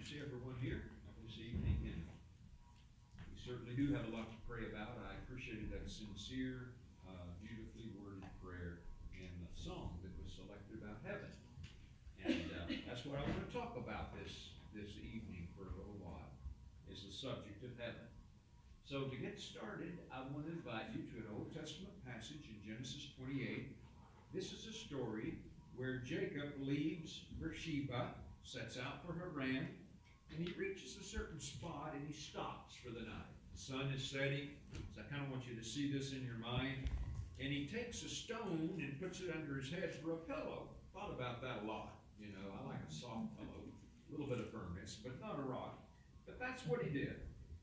to see everyone here this evening, and we certainly do have a lot to pray about. I appreciated that sincere, uh, beautifully worded prayer and the song that was selected about heaven. And uh, that's what I want to talk about this, this evening for a little while, is the subject of heaven. So to get started, I want to invite you to an Old Testament passage in Genesis 28. This is a story where Jacob leaves Beersheba, sets out for Haran, and he reaches a certain spot and he stops for the night. The sun is setting, so I kind of want you to see this in your mind. And he takes a stone and puts it under his head for a pillow. Thought about that a lot. You know, I like a soft pillow, a little bit of firmness, but not a rock. But that's what he did.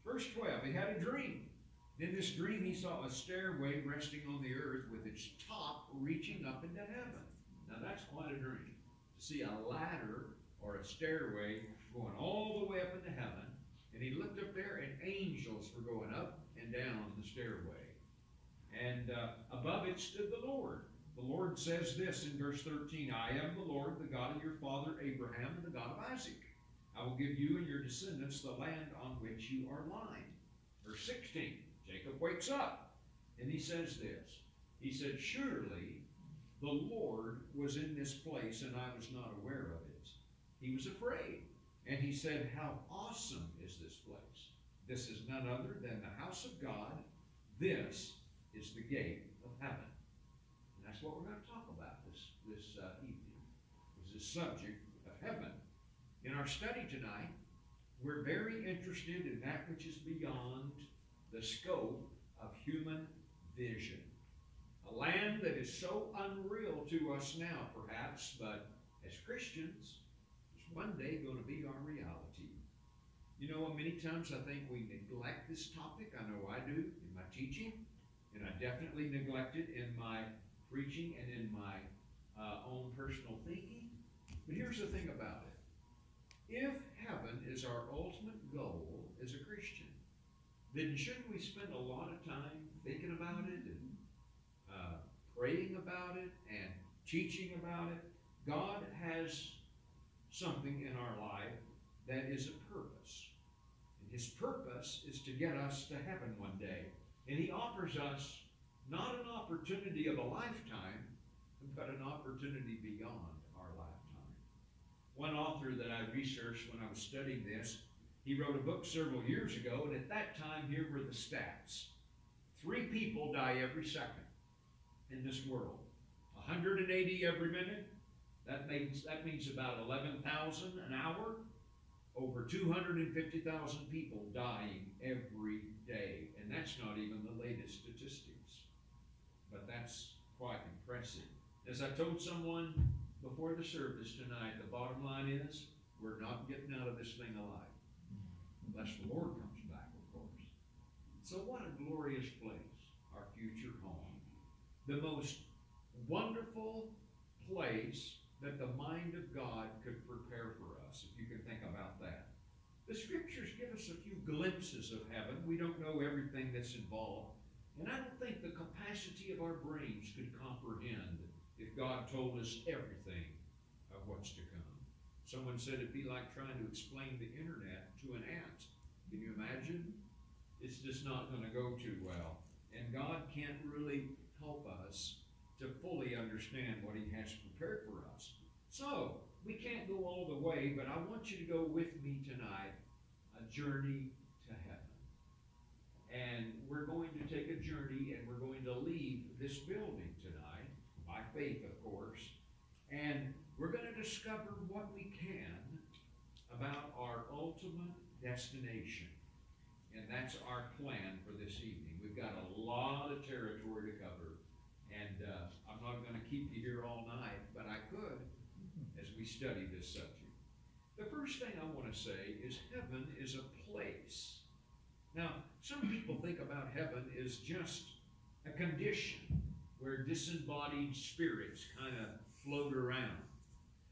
Verse 12, he had a dream. In this dream, he saw a stairway resting on the earth with its top reaching up into heaven. Now, that's quite a dream. To see a ladder or a stairway going all the way up into heaven. And he looked up there, and angels were going up and down the stairway. And uh, above it stood the Lord. The Lord says this in verse 13 I am the Lord, the God of your father Abraham, and the God of Isaac. I will give you and your descendants the land on which you are lying. Verse 16 Jacob wakes up, and he says this He said, Surely the Lord was in this place, and I was not aware of it. He was afraid. And he said, How awesome is this place! This is none other than the house of God. This is the gate of heaven. And that's what we're going to talk about this, this uh, evening, is the subject of heaven. In our study tonight, we're very interested in that which is beyond the scope of human vision. A land that is so unreal to us now, perhaps, but as Christians, is one day going to be our reality. You know, many times I think we neglect this topic. I know I do in my teaching, and I definitely neglect it in my preaching and in my uh, own personal thinking. But here's the thing about it if heaven is our ultimate goal as a Christian, then shouldn't we spend a lot of time thinking about it and uh, praying about it and teaching about it? God has something in our life that is a purpose. And his purpose is to get us to heaven one day. And he offers us not an opportunity of a lifetime, but an opportunity beyond our lifetime. One author that I researched when I was studying this, he wrote a book several years ago, and at that time, here were the stats. Three people die every second in this world. 180 every minute, that means, that means about 11,000 an hour. Over 250,000 people dying every day. And that's not even the latest statistics. But that's quite impressive. As I told someone before the service tonight, the bottom line is we're not getting out of this thing alive. Unless the Lord comes back, of course. So what a glorious place, our future home. The most wonderful place that the mind of God could prepare for us, if you can think about that. The scriptures give us a few glimpses of heaven. We don't know everything that's involved. And I don't think the capacity of our brains could comprehend if God told us everything of what's to come. Someone said it'd be like trying to explain the internet to an ant. Can you imagine? It's just not going to go too well. And God can't really help us to fully understand what He has prepared for us. So, we can't go all the way, but I want you to go with me tonight a journey to heaven. And we're going to take a journey and we're going to leave this building tonight, by faith, of course, and we're going to discover what we can about our ultimate destination. And that's our plan for this evening. We've got a lot of territory to cover. And uh, I'm not going to keep you here all night, but I could as we study this subject. The first thing I want to say is heaven is a place. Now, some people think about heaven as just a condition where disembodied spirits kind of float around.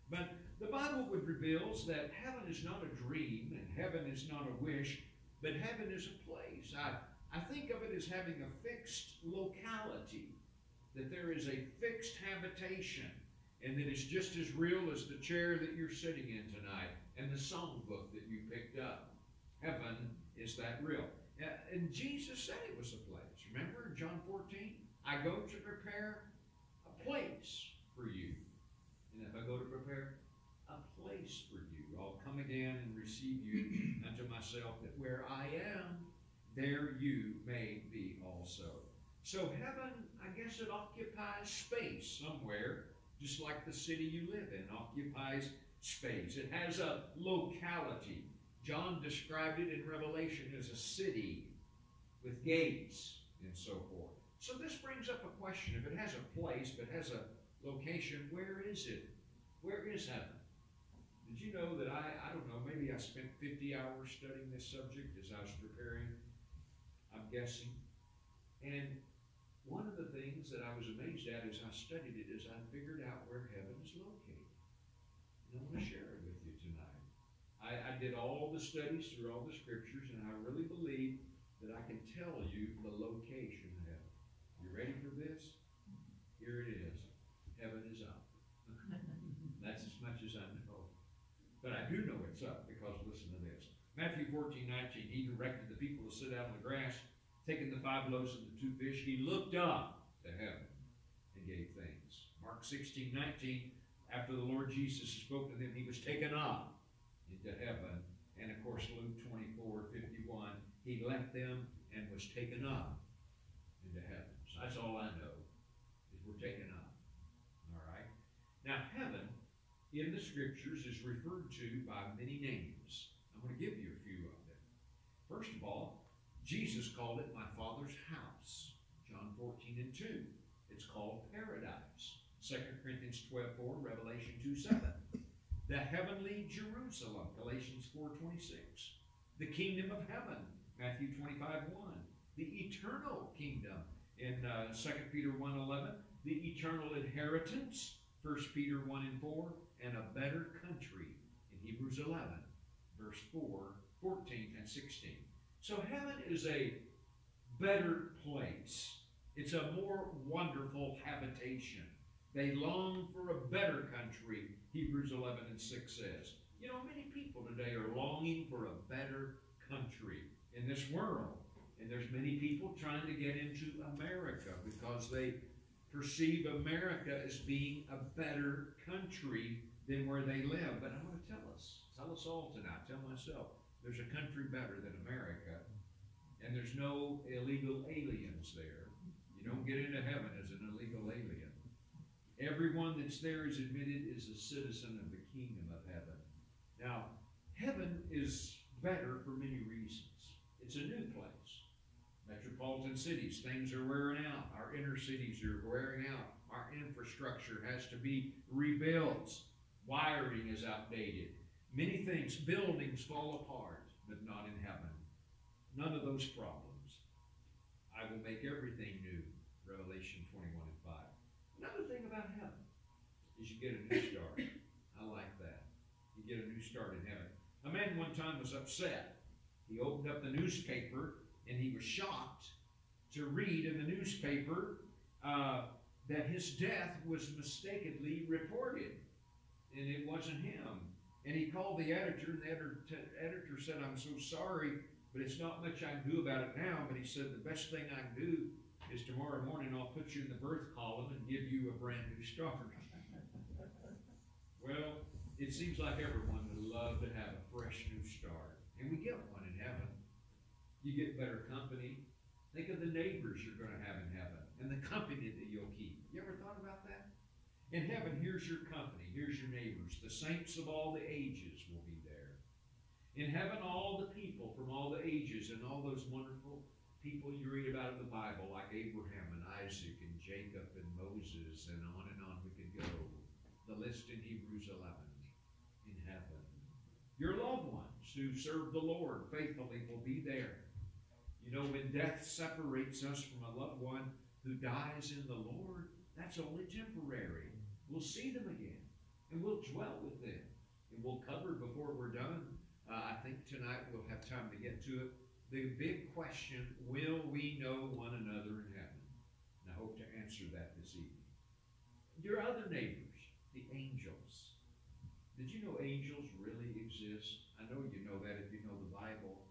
But the Bible would reveals that heaven is not a dream and heaven is not a wish, but heaven is a place. I, I think of it as having a fixed locality, that there is a fixed habitation, and that it's just as real as the chair that you're sitting in tonight. and the song book that you picked up. Heaven is that real. And Jesus said it was a place. Remember John 14? I go to prepare a place for you. And if I go to prepare a place for you, I'll come again and receive you unto myself, that where I am, there you may be also. So heaven, I guess it occupies space somewhere, just like the city you live in occupies space. It has a locality. John described it in Revelation as a city with gates and so forth. So this brings up a question. If it has a place, but has a location, where is it? Where is heaven? Did you know that I, I don't know, maybe I spent 50 hours studying this subject as I was preparing, I'm guessing. And one of the things that I was amazed at as I studied it is I figured out where heaven is located. And I want to share it with you tonight. I, I did all the studies through all the scriptures, and I really believe that I can tell you the location of heaven. You ready for this? Here it is. Heaven is up. That's as much as I know. But I do know it's up because listen to this. Matthew 14, 19, he directed the people to sit out on the grass, taking the five loaves and the two fish. He looked up to heaven and gave thanks. Mark 16, 19, after the Lord Jesus spoke to them, he was taken up into heaven. And of course, Luke 24, 51, he left them and was taken up into heaven. So that's all I know, is we're taken up. All right? Now, heaven in the scriptures is referred to by many names. I'm going to give you a few of them. First of all, Jesus called it my Father's house. John 14 and 2. It's called paradise. 2 Corinthians 12 4, Revelation 2 7. The heavenly Jerusalem, Galatians 4 26. The kingdom of heaven, Matthew 25 1. The eternal kingdom in uh, 2 Peter 1 11. The eternal inheritance, 1 Peter 1 and 4. And a better country in Hebrews 11, verse 4, 14 and 16. So heaven is a better place. It's a more wonderful habitation. They long for a better country, Hebrews 11 and 6 says. You know, many people today are longing for a better country in this world. And there's many people trying to get into America because they perceive America as being a better country than where they live. But I want to tell us, tell us all tonight, tell myself, there's a country better than America, and there's no illegal aliens there. You don't get into heaven as an illegal alien. Everyone that's there is admitted is a citizen of the kingdom of heaven. Now, heaven is better for many reasons. It's a new place. Metropolitan cities, things are wearing out. Our inner cities are wearing out. Our infrastructure has to be rebuilt. Wiring is outdated. Many things, buildings fall apart, but not in heaven. None of those problems. I will make everything new. Revelation 21 and 5. Another thing about heaven is you get a new start. I like that. You get a new start in heaven. A man one time was upset. He opened up the newspaper and he was shocked to read in the newspaper uh, that his death was mistakenly reported and it wasn't him. And he called the editor, and the editor, editor said, I'm so sorry, but it's not much I can do about it now. But he said, the best thing I can do is tomorrow morning I'll put you in the birth column and give you a brand new start. well, it seems like everyone would love to have a fresh new start. And we get one in heaven. You get better company. Think of the neighbors you're going to have in heaven and the company that you'll keep. You ever thought about that? In heaven, here's your company, here's your neighbors. The saints of all the ages will be there. In heaven, all the people from all the ages and all those wonderful people you read about in the Bible, like Abraham and Isaac and Jacob and Moses, and on and on we could go. The list in Hebrews 11 in heaven. Your loved ones who serve the Lord faithfully will be there. You know, when death separates us from a loved one who dies in the Lord, that's only temporary. We'll see them again, we'll dwell with them. And we'll cover before we're done. Uh, I think tonight we'll have time to get to it. The big question, will we know one another in heaven? And I hope to answer that this evening. Your other neighbors, the angels. Did you know angels really exist? I know you know that if you know the Bible.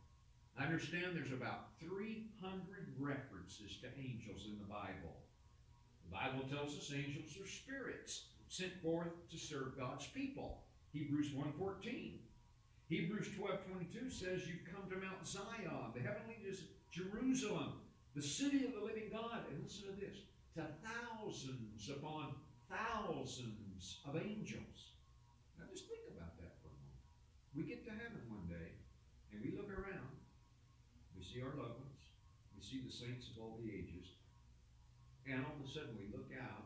I understand there's about 300 references to angels in the Bible. The Bible tells us angels are spirits sent forth to serve God's people. Hebrews 1.14. Hebrews 12.22 says you've come to Mount Zion, the heavenly Jerusalem, the city of the living God. And listen to this, to thousands upon thousands of angels. Now just think about that for a moment. We get to heaven one day, and we look around. We see our loved ones. We see the saints of all the ages. And all of a sudden we look out,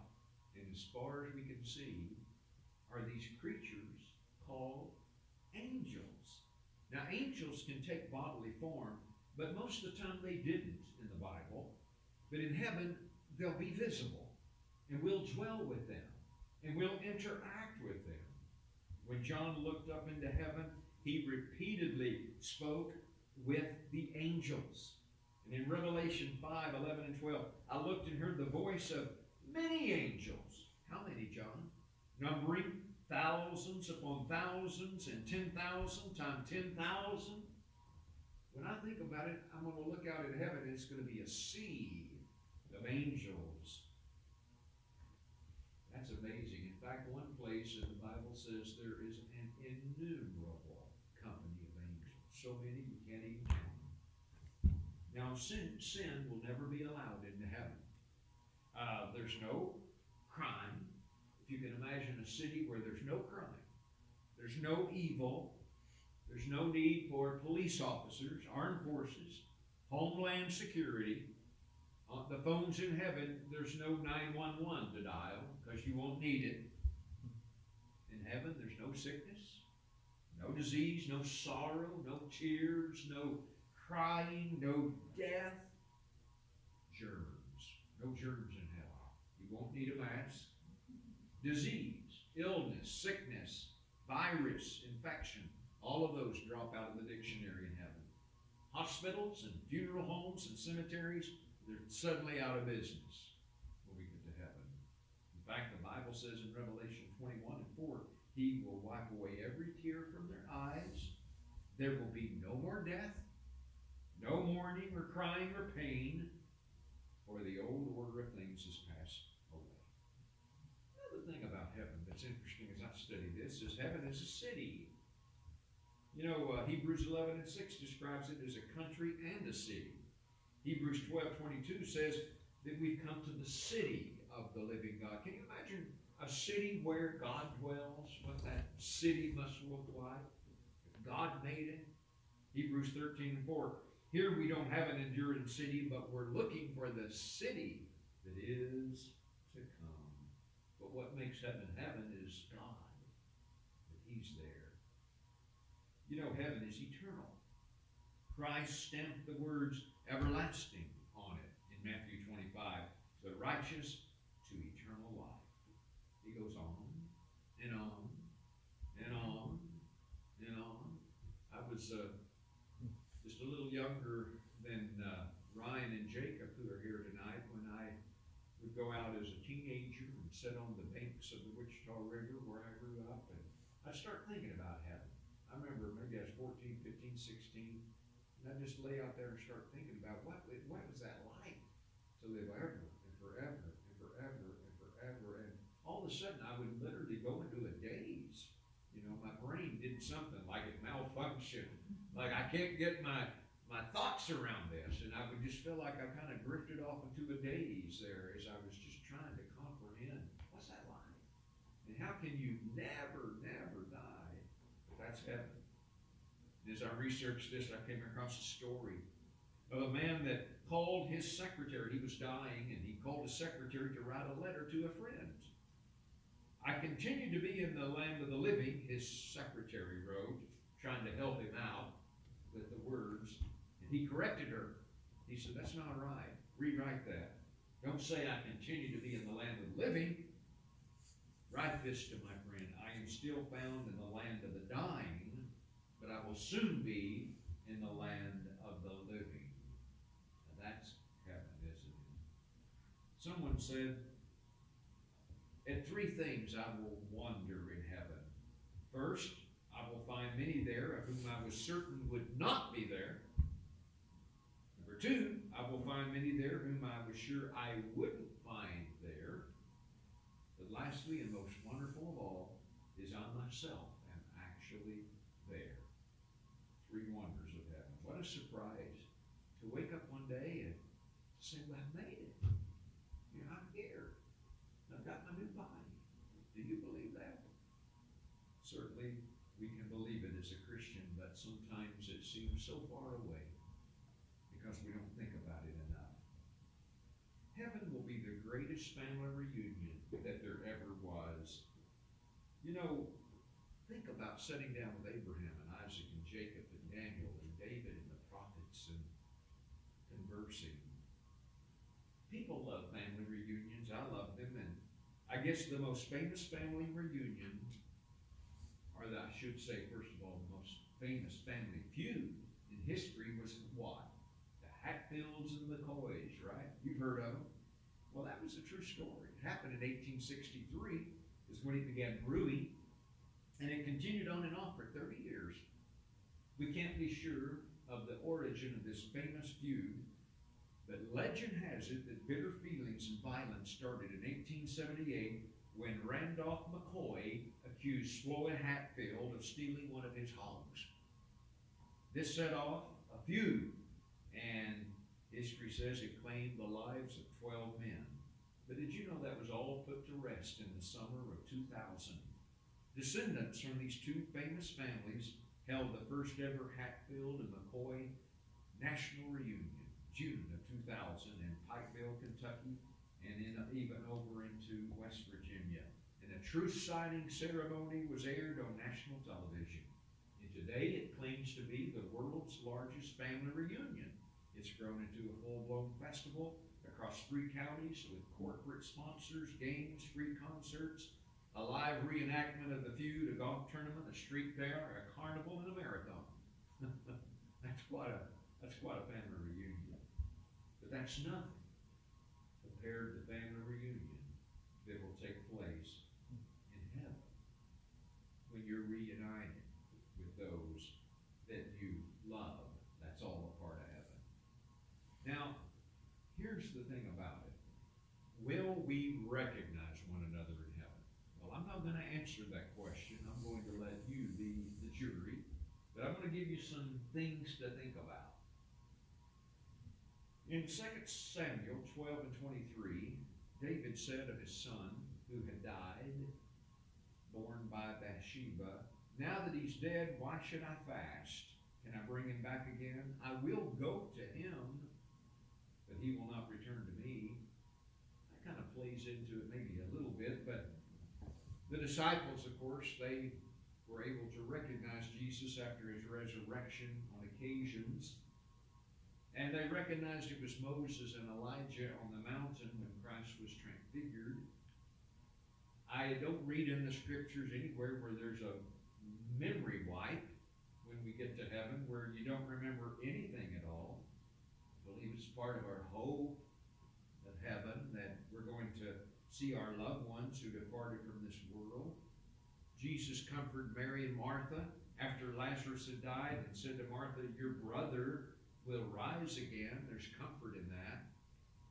as far as we can see, are these creatures called angels. Now, angels can take bodily form, but most of the time they didn't in the Bible. But in heaven, they'll be visible, and we'll dwell with them, and we'll interact with them. When John looked up into heaven, he repeatedly spoke with the angels. And in Revelation 5 11 and 12, I looked and heard the voice of many angels. How many, John? Numbering thousands upon thousands and 10,000 times 10,000. When I think about it, I'm going to look out at heaven and it's going to be a sea of angels. That's amazing. In fact, one place in the Bible says there is an innumerable company of angels. So many you can't even count. Now, sin, sin will never be allowed into heaven. Uh, there's no. If you can imagine a city where there's no crime, there's no evil, there's no need for police officers, armed forces, homeland security. On the phones in heaven, there's no 911 to dial because you won't need it. In heaven, there's no sickness, no disease, no sorrow, no tears, no crying, no death, germs. No germs in hell. You won't need a mask disease, illness, sickness, virus, infection, all of those drop out of the dictionary in heaven. Hospitals and funeral homes and cemeteries, they're suddenly out of business when we get to heaven. In fact, the Bible says in Revelation 21 and 4, He will wipe away every tear from their eyes. There will be no more death, no mourning or crying or pain, for the old order of things is thing about heaven that's interesting as I study this is heaven is a city. You know, uh, Hebrews 11 and 6 describes it as a country and a city. Hebrews 12 22 says that we've come to the city of the living God. Can you imagine a city where God dwells? What that city must look like? God made it. Hebrews 13 and 4. Here we don't have an enduring city, but we're looking for the city that is but what makes heaven heaven is God, that He's there. You know, heaven is eternal. Christ stamped the words everlasting on it in Matthew 25. The righteous to eternal life. He goes on and on and on and on. I was uh, just a little younger than uh, Ryan and Jacob, who are here tonight, when I would go out as a teenager and sit on where I grew up, and I'd start thinking about heaven. I remember maybe I was 14, 15, 16, and I'd just lay out there and start thinking about what, what was that like to live ever and forever and forever and forever. And all of a sudden, I would literally go into a daze. You know, my brain did something like it malfunctioned. Like I can't get my my thoughts around this, and I would just feel like I kind of drifted off into a daze there as I was just trying to how can you never, never die? That's heaven. As I researched this, I came across a story of a man that called his secretary. He was dying, and he called his secretary to write a letter to a friend. I continue to be in the land of the living, his secretary wrote, trying to help him out with the words. And he corrected her. He said, That's not right. Rewrite that. Don't say I continue to be in the land of the living. Write this to my friend. I am still found in the land of the dying, but I will soon be in the land of the living. Now that's heaven, isn't it? Someone said, At three things I will wonder in heaven. First, I will find many there of whom I was certain would not be there. Number two, I will find many there whom I was sure I wouldn't. Lastly, and most wonderful of all, is I myself am actually there. Three wonders of heaven. What a surprise to wake up one day and say, Well, I made it. You know, I'm here. I've got my new body. Do you believe that? Certainly, we can believe it as a Christian, but sometimes it seems so far away because we don't think about it enough. Heaven will be the greatest family reunion that. You know, think about sitting down with Abraham and Isaac and Jacob and Daniel and David and the prophets and conversing. People love family reunions. I love them. And I guess the most famous family reunion, or the, I should say, first of all, the most famous family feud in history was what? The Hatfields and the McCoys, right? You've heard of them. Well, that was a true story. It happened in 1863 is when it began brewing, and it continued on and on for 30 years. We can't be sure of the origin of this famous feud, but legend has it that bitter feelings and violence started in 1878 when Randolph McCoy accused Floyd Hatfield of stealing one of his hogs. This set off a feud, and history says it claimed the lives of 12 men. But did you know that was all put to rest in the summer of 2000? Descendants from these two famous families held the first ever Hatfield and McCoy National Reunion, June of 2000 in Pikeville, Kentucky, and in, even over into West Virginia. And a truce signing ceremony was aired on national television. And today it claims to be the world's largest family reunion. It's grown into a full-blown festival across three counties with corporate sponsors, games, free concerts, a live reenactment of the feud, a golf tournament, a street fair, a carnival, and a marathon. that's quite a that's quite a family reunion. But that's nothing compared to the family reunion that will take place in heaven when you're reunited with those that you love. That's all a part of heaven. Now, here's the thing about it. Will we recognize one another in heaven? Well, I'm not going to answer that question. I'm going to let you be the jury. But I'm going to give you some things to think about. In 2 Samuel 12 and 23, David said of his son who had died, born by Bathsheba, Now that he's dead, why should I fast? Can I bring him back again? I will go to him, but he will not return to me. Kind of plays into it maybe a little bit, but the disciples, of course, they were able to recognize Jesus after his resurrection on occasions. And they recognized it was Moses and Elijah on the mountain when Christ was transfigured. I don't read in the scriptures anywhere where there's a memory wipe when we get to heaven where you don't remember anything at all. I believe it's part of our hope of heaven that we're going to see our loved ones who departed from this world. Jesus comforted Mary and Martha after Lazarus had died and said to Martha, Your brother will rise again. There's comfort in that,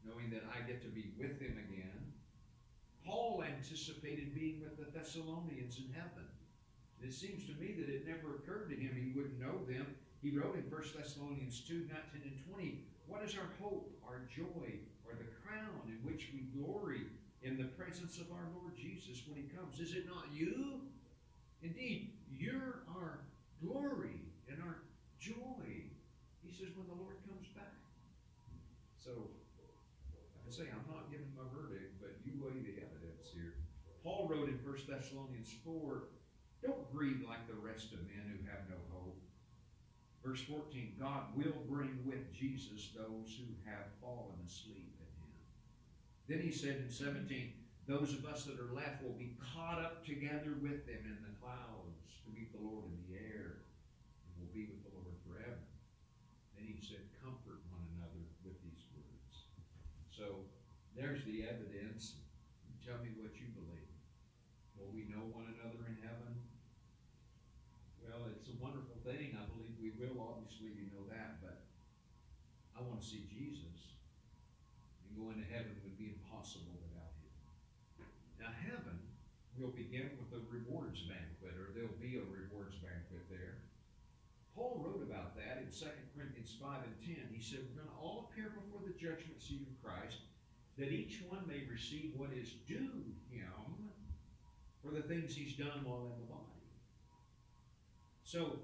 knowing that I get to be with him again. Paul anticipated being with the Thessalonians in heaven. And it seems to me that it never occurred to him he wouldn't know them. He wrote in 1 Thessalonians 2 19 and 20, What is our hope, our joy, or the crown in which we glory in the presence of our Lord Jesus when he comes? Is it not you? Indeed, you're our glory and our joy he says, when the Lord comes back. So, I say, I'm not giving my verdict, but you weigh the evidence here. Paul wrote in 1 Thessalonians 4, don't grieve like the rest of men who have no hope. Verse 14, God will bring with Jesus those who have fallen asleep. Then he said in 17, those of us that are left will be caught up together with them in the clouds to meet the Lord in the air, and will be with the Lord forever. Then he said, comfort one another with these words. So there's the evidence. Tell me what you believe. Will we know one another in heaven? Well, it's a wonderful thing. I believe we will. Obviously, you know that. But I want to see Jesus and go into heaven will begin with a rewards banquet, or there'll be a rewards banquet there. Paul wrote about that in 2 Corinthians 5 and 10. He said, We're going to all appear before the judgment seat of Christ, that each one may receive what is due him for the things he's done while in the body. So,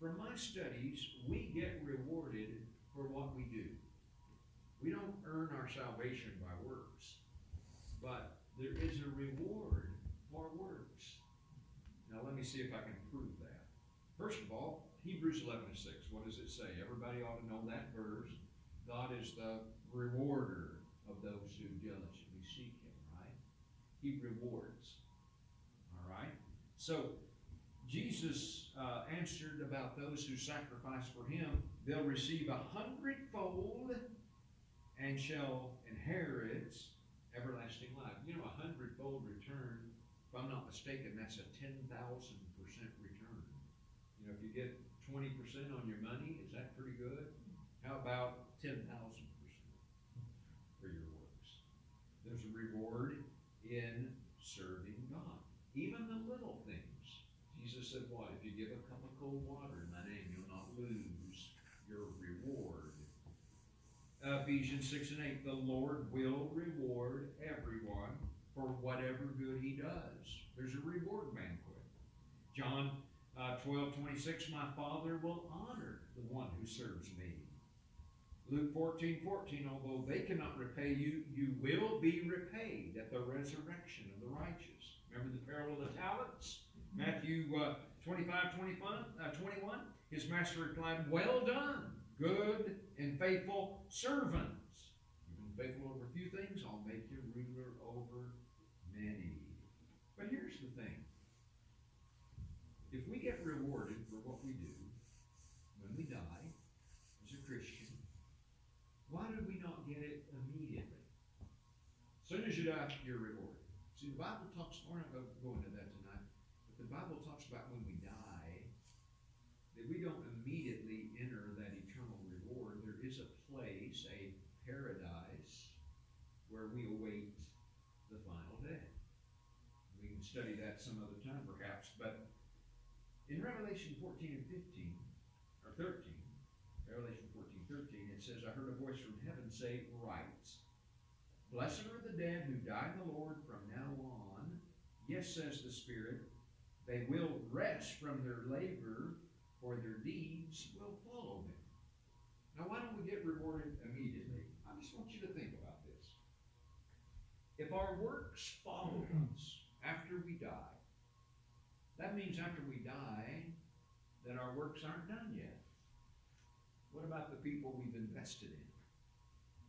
from my studies, we get rewarded for what we do. We don't earn our salvation by works, but there is a reward for works. Now, let me see if I can prove that. First of all, Hebrews 11 and 6. What does it say? Everybody ought to know that verse. God is the rewarder of those who diligently seek Him, right? He rewards. All right? So, Jesus uh, answered about those who sacrifice for Him. They'll receive a hundredfold and shall inherit everlasting life. You know, a hundredfold return, if I'm not mistaken, that's a 10,000% return. You know, if you get 20% on your money, is that pretty good? How about 10,000% for your works? There's a reward in serving God. Even the little things. Jesus said, What? If you give a cup of cold water in my name, you'll not lose your reward. Ephesians 6 and 8, the Lord will reward everyone for whatever good he does. There's a reward banquet. John uh, 12, 26, my Father will honor the one who serves me. Luke 14, 14, although they cannot repay you, you will be repaid at the resurrection of the righteous. Remember the parable of the talents? Matthew uh, 25, 21, uh, 21. His master replied, Well done, good and faithful servants. You've been faithful over a few things, I'll make you ruler over many. But here's the thing. If we get rewarded for what we do when we die as a Christian, why do we not get it immediately? As soon as you die, you're rewarded. See, the Bible talks, we're not going to go into that tonight, but the Bible talks about when we die, that we don't immediately enter that eternal reward. There is a place, a paradise, where we await the final day. We can study that some other time perhaps, but in Revelation 14 and 15, or 13, Revelation 14, 13, it says, I heard a voice from heaven say, Write, Blessed are the dead who die in the Lord from now on. Yes, says the Spirit, they will rest from their labor, for their deeds will follow them. Now, why don't we get rewarded immediately? I just want you to think about this. If our works follow us after we die, that means after we die, that our works aren't done yet. What about the people we've invested in?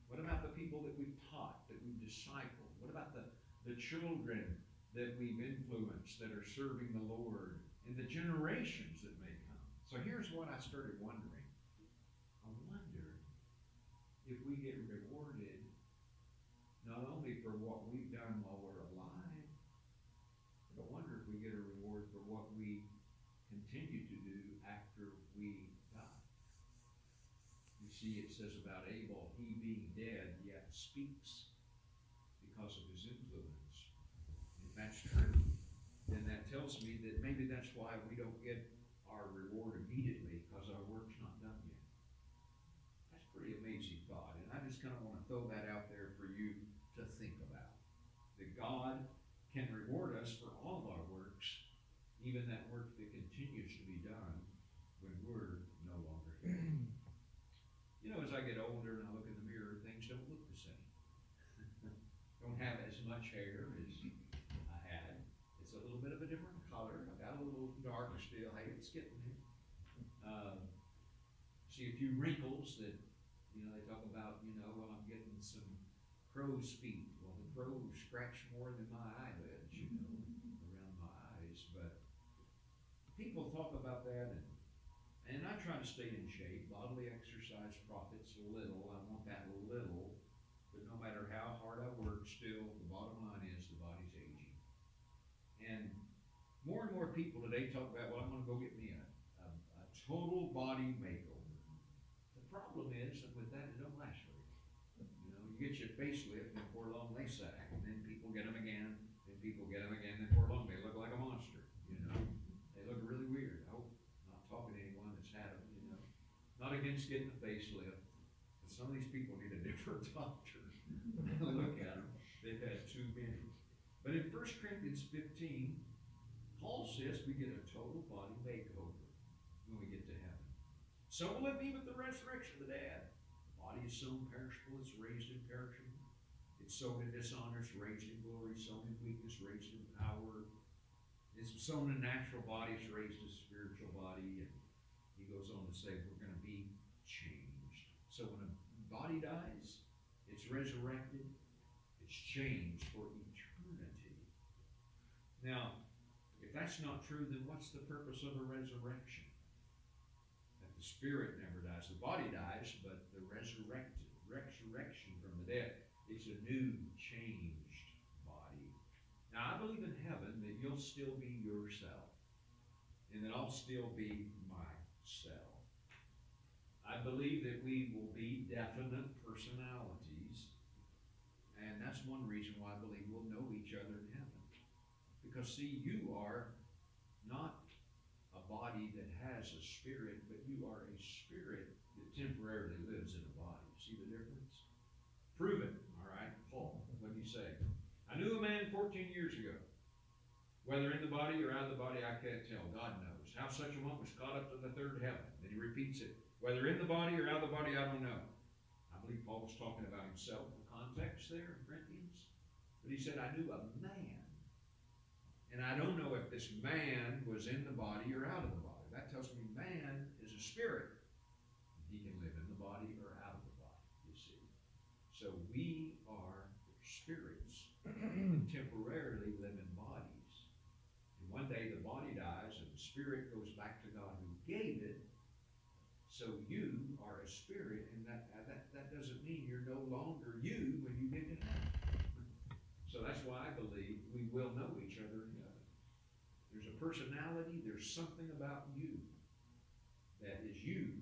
What about the people that we've taught, that we've discipled? What about the, the children that we've influenced that are serving the Lord and the generations that may come? So here's what I started wondering. I wonder if we get rewarded not only for what we've done while we're alive, but I wonder if we get a reward for what we continue to do after we die. You see, it says about Abel, he being dead yet speaks because of his influence. If that's true, then that tells me that maybe that's why we don't get our reward immediately because our work's not done yet. That's pretty amazing thought, and I just kind of want to throw that out there for you to think about. That God can reward us for all of our works, even that work that continues to be done when we're no longer here. you know, as I get older and I look in the mirror, things don't look the same. don't have as much hair as I had. It's a little bit of a different color. I got a little darker still. Hey, it's getting there. Um, see a few wrinkles that, you know, they talk about, you know, well, I'm getting some crow's feet. Well, the crows scratch more than my eyelids, you know, around my eyes. But people talk about that, and, and I try to stay in shape. Bodily exercise profits a little. I want that little. But no matter how hard I work, still, the bottom line is the body's aging. And more and more people today talk about, well, I'm going to go get me a, a, a total body makeover. Problem is that with that, it don't last very long. You know, you get your facelift and before long they sag, and then people get them again, then people get them again, and before long they look like a monster, you know? They look really weird. I hope, not talking to anyone that's had them, you know? Not against getting a facelift, but some of these people need a different doctor. Look at them, they've had too many. But in First Corinthians fifteen, Paul says we get a total body makeover when we get to heaven. So will it be with the resurrection of the dead. The body is sown perishable, it's raised imperishable. It's sown in dishonor, it's raised in glory, sown in weakness, raised in power. It's sown in natural body, it's raised a spiritual body, and he goes on to say we're gonna be changed. So when a body dies, it's resurrected, it's changed for eternity. Now, if that's not true, then what's the purpose of a resurrection? Spirit never dies. The body dies, but the resurrected resurrection from the dead is a new, changed body. Now, I believe in heaven that you'll still be yourself, and that I'll still be myself. I believe that we will be definite personalities, and that's one reason why I believe we'll know each other in heaven. Because, see, you are not a body that has a spirit, but you are a spirit that temporarily lives in a body. See the difference? Prove it, all right? Paul, what do you say? I knew a man 14 years ago. Whether in the body or out of the body, I can't tell. God knows. How such a one was caught up to the third heaven. Then he repeats it. Whether in the body or out of the body, I don't know. I believe Paul was talking about himself in context there in Corinthians. But he said, I knew a man. And I don't know if this man was in the body or out of the body. That tells me man is a spirit. He can live in the body or out of the body, you see. So we are spirits temporarily live in bodies. And one day the body dies and the spirit goes back to God who gave it. So you are a spirit, and that, that, that doesn't mean you're no longer you when you get to heaven. So that's why I believe we will know each other in heaven. There's a personality, there's something about you that is you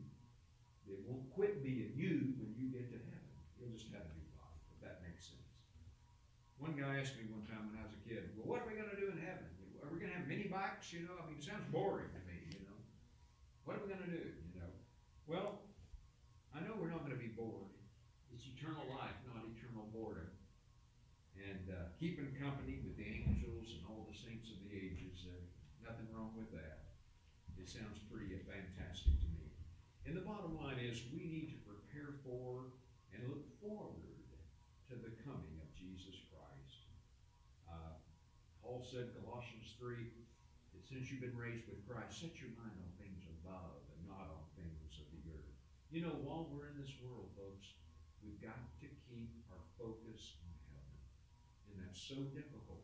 that won't quit being you when you get to heaven. You'll just have a new body, if that makes sense. One guy asked me one time when I was a kid, well, what are we gonna do in heaven? Are we gonna have mini bikes, you know? I mean, it sounds boring to me, you know? What are we gonna do, you know? Well, I know we're not gonna be bored. It's eternal life, not eternal boredom. And uh, keeping company with the angels and all the saints of the ages, uh, nothing wrong with that. It sounds pretty fantastic to me. And the bottom line is we need to prepare for and look forward to the coming of Jesus Christ. Uh, Paul said, Colossians 3, that since you've been raised with Christ, set your mind on things above and not on things of the earth. You know, while we're in this world, folks, we've got to keep our focus on heaven. And that's so difficult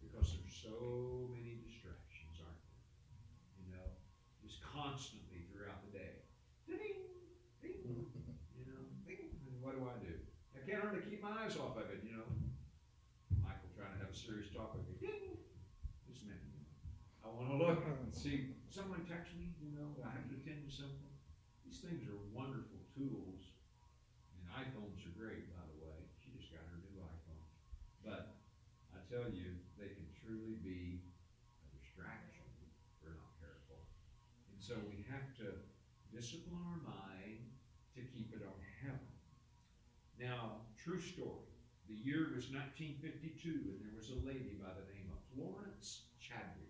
because there's so many distractions, aren't there? You know, just constantly throughout the day. Ding, ding, you know, ding. And what do I do? I can't hardly keep my eyes off of it, you know. Michael trying to have a serious talk with me. Ding. Just a minute. I want to look and see. Someone text me, you know, I have to attend to something. These things are wonderful tools. And iPhones are great, by the way. She just got her new iPhone. But I tell you, they can truly be a distraction if we're not careful. And so we have to discipline our mind to keep it on heaven. Now, true story. The year was 1952, and there was a lady by the name of Florence Chadwick.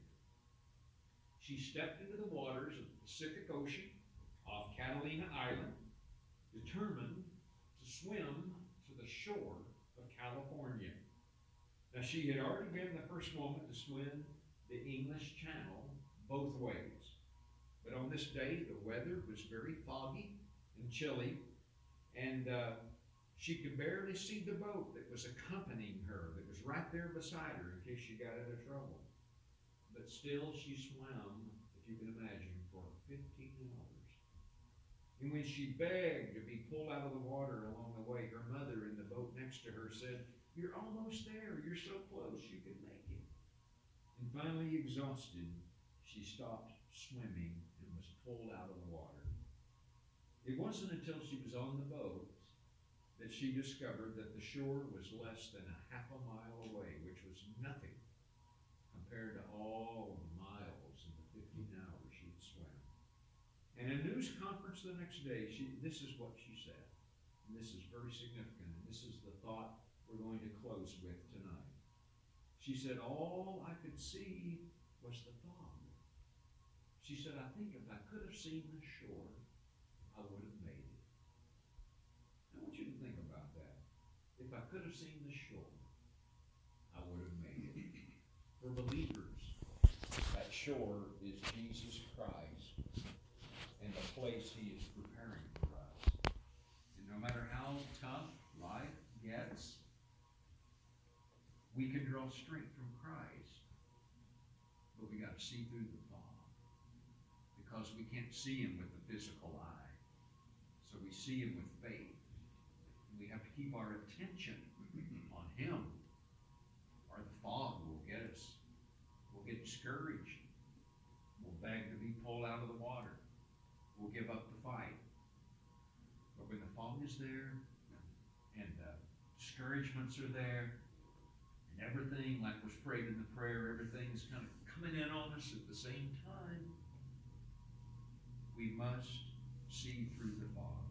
She stepped into the waters of the Pacific Ocean off Catalina Island, determined to swim to the shore of California. Now, she had already been the first woman to swim the English Channel both ways. But on this day, the weather was very foggy and chilly, and uh, she could barely see the boat that was accompanying her, that was right there beside her in case she got into trouble. But still, she swam, if you can imagine, for 15 hours. And when she begged to be pulled out of the water along the way, her mother in the boat next to her said, You're almost there. You're so close. You can make it. And finally, exhausted, she stopped swimming and was pulled out of the water. It wasn't until she was on the boat that she discovered that the shore was less than a half a mile away, which was nothing compared to all the miles and the fifteen hours she'd swam. And in a news conference the next day, she, this is what she said. And this is very significant, and this is the thought we're going to close with tonight. She said, all I could see was the fog. She said, I think if I could have seen the shore, I would have made it. I want you to think about that. If I could have seen the shore, I would have made it. For believers, that shore is Jesus Christ and the place he is preparing for us. And no matter how tough life gets, we can draw strength from Christ. But we gotta see through the fog. Because we can't see him with the physical eye. So we see him with faith. We have to keep our attention on him. Or the fog discouraged. We'll beg to be pulled out of the water. We'll give up the fight. But when the fog is there, and uh, discouragements are there, and everything, like was prayed in the prayer, everything's kind of coming in on us at the same time, we must see through the fog.